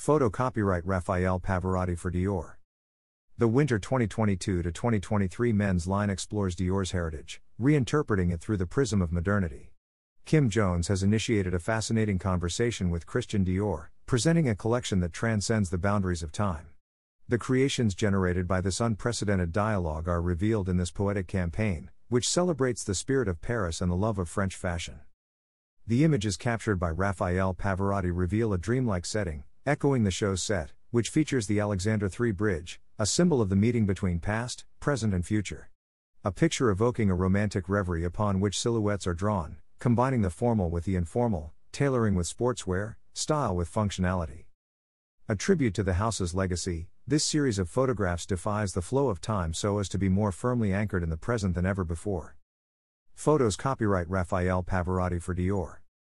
Photo copyright Rafael Pavarotti for Dior. The winter 2022 to 2023 men's line explores Dior's heritage, reinterpreting it through the prism of modernity. Kim Jones has initiated a fascinating conversation with Christian Dior, presenting a collection that transcends the boundaries of time. The creations generated by this unprecedented dialogue are revealed in this poetic campaign, which celebrates the spirit of Paris and the love of French fashion. The images captured by Rafael Pavarotti reveal a dreamlike setting, echoing the show's set, which features the Alexander III Bridge, a symbol of the meeting between past, present, and future. A picture evoking a romantic reverie upon which silhouettes are drawn, combining the formal with the informal, tailoring with sportswear, style with functionality. A tribute to the house's legacy, this series of photographs defies the flow of time so as to be more firmly anchored in the present than ever before. Photos copyright Rafael Pavarotti for Dior.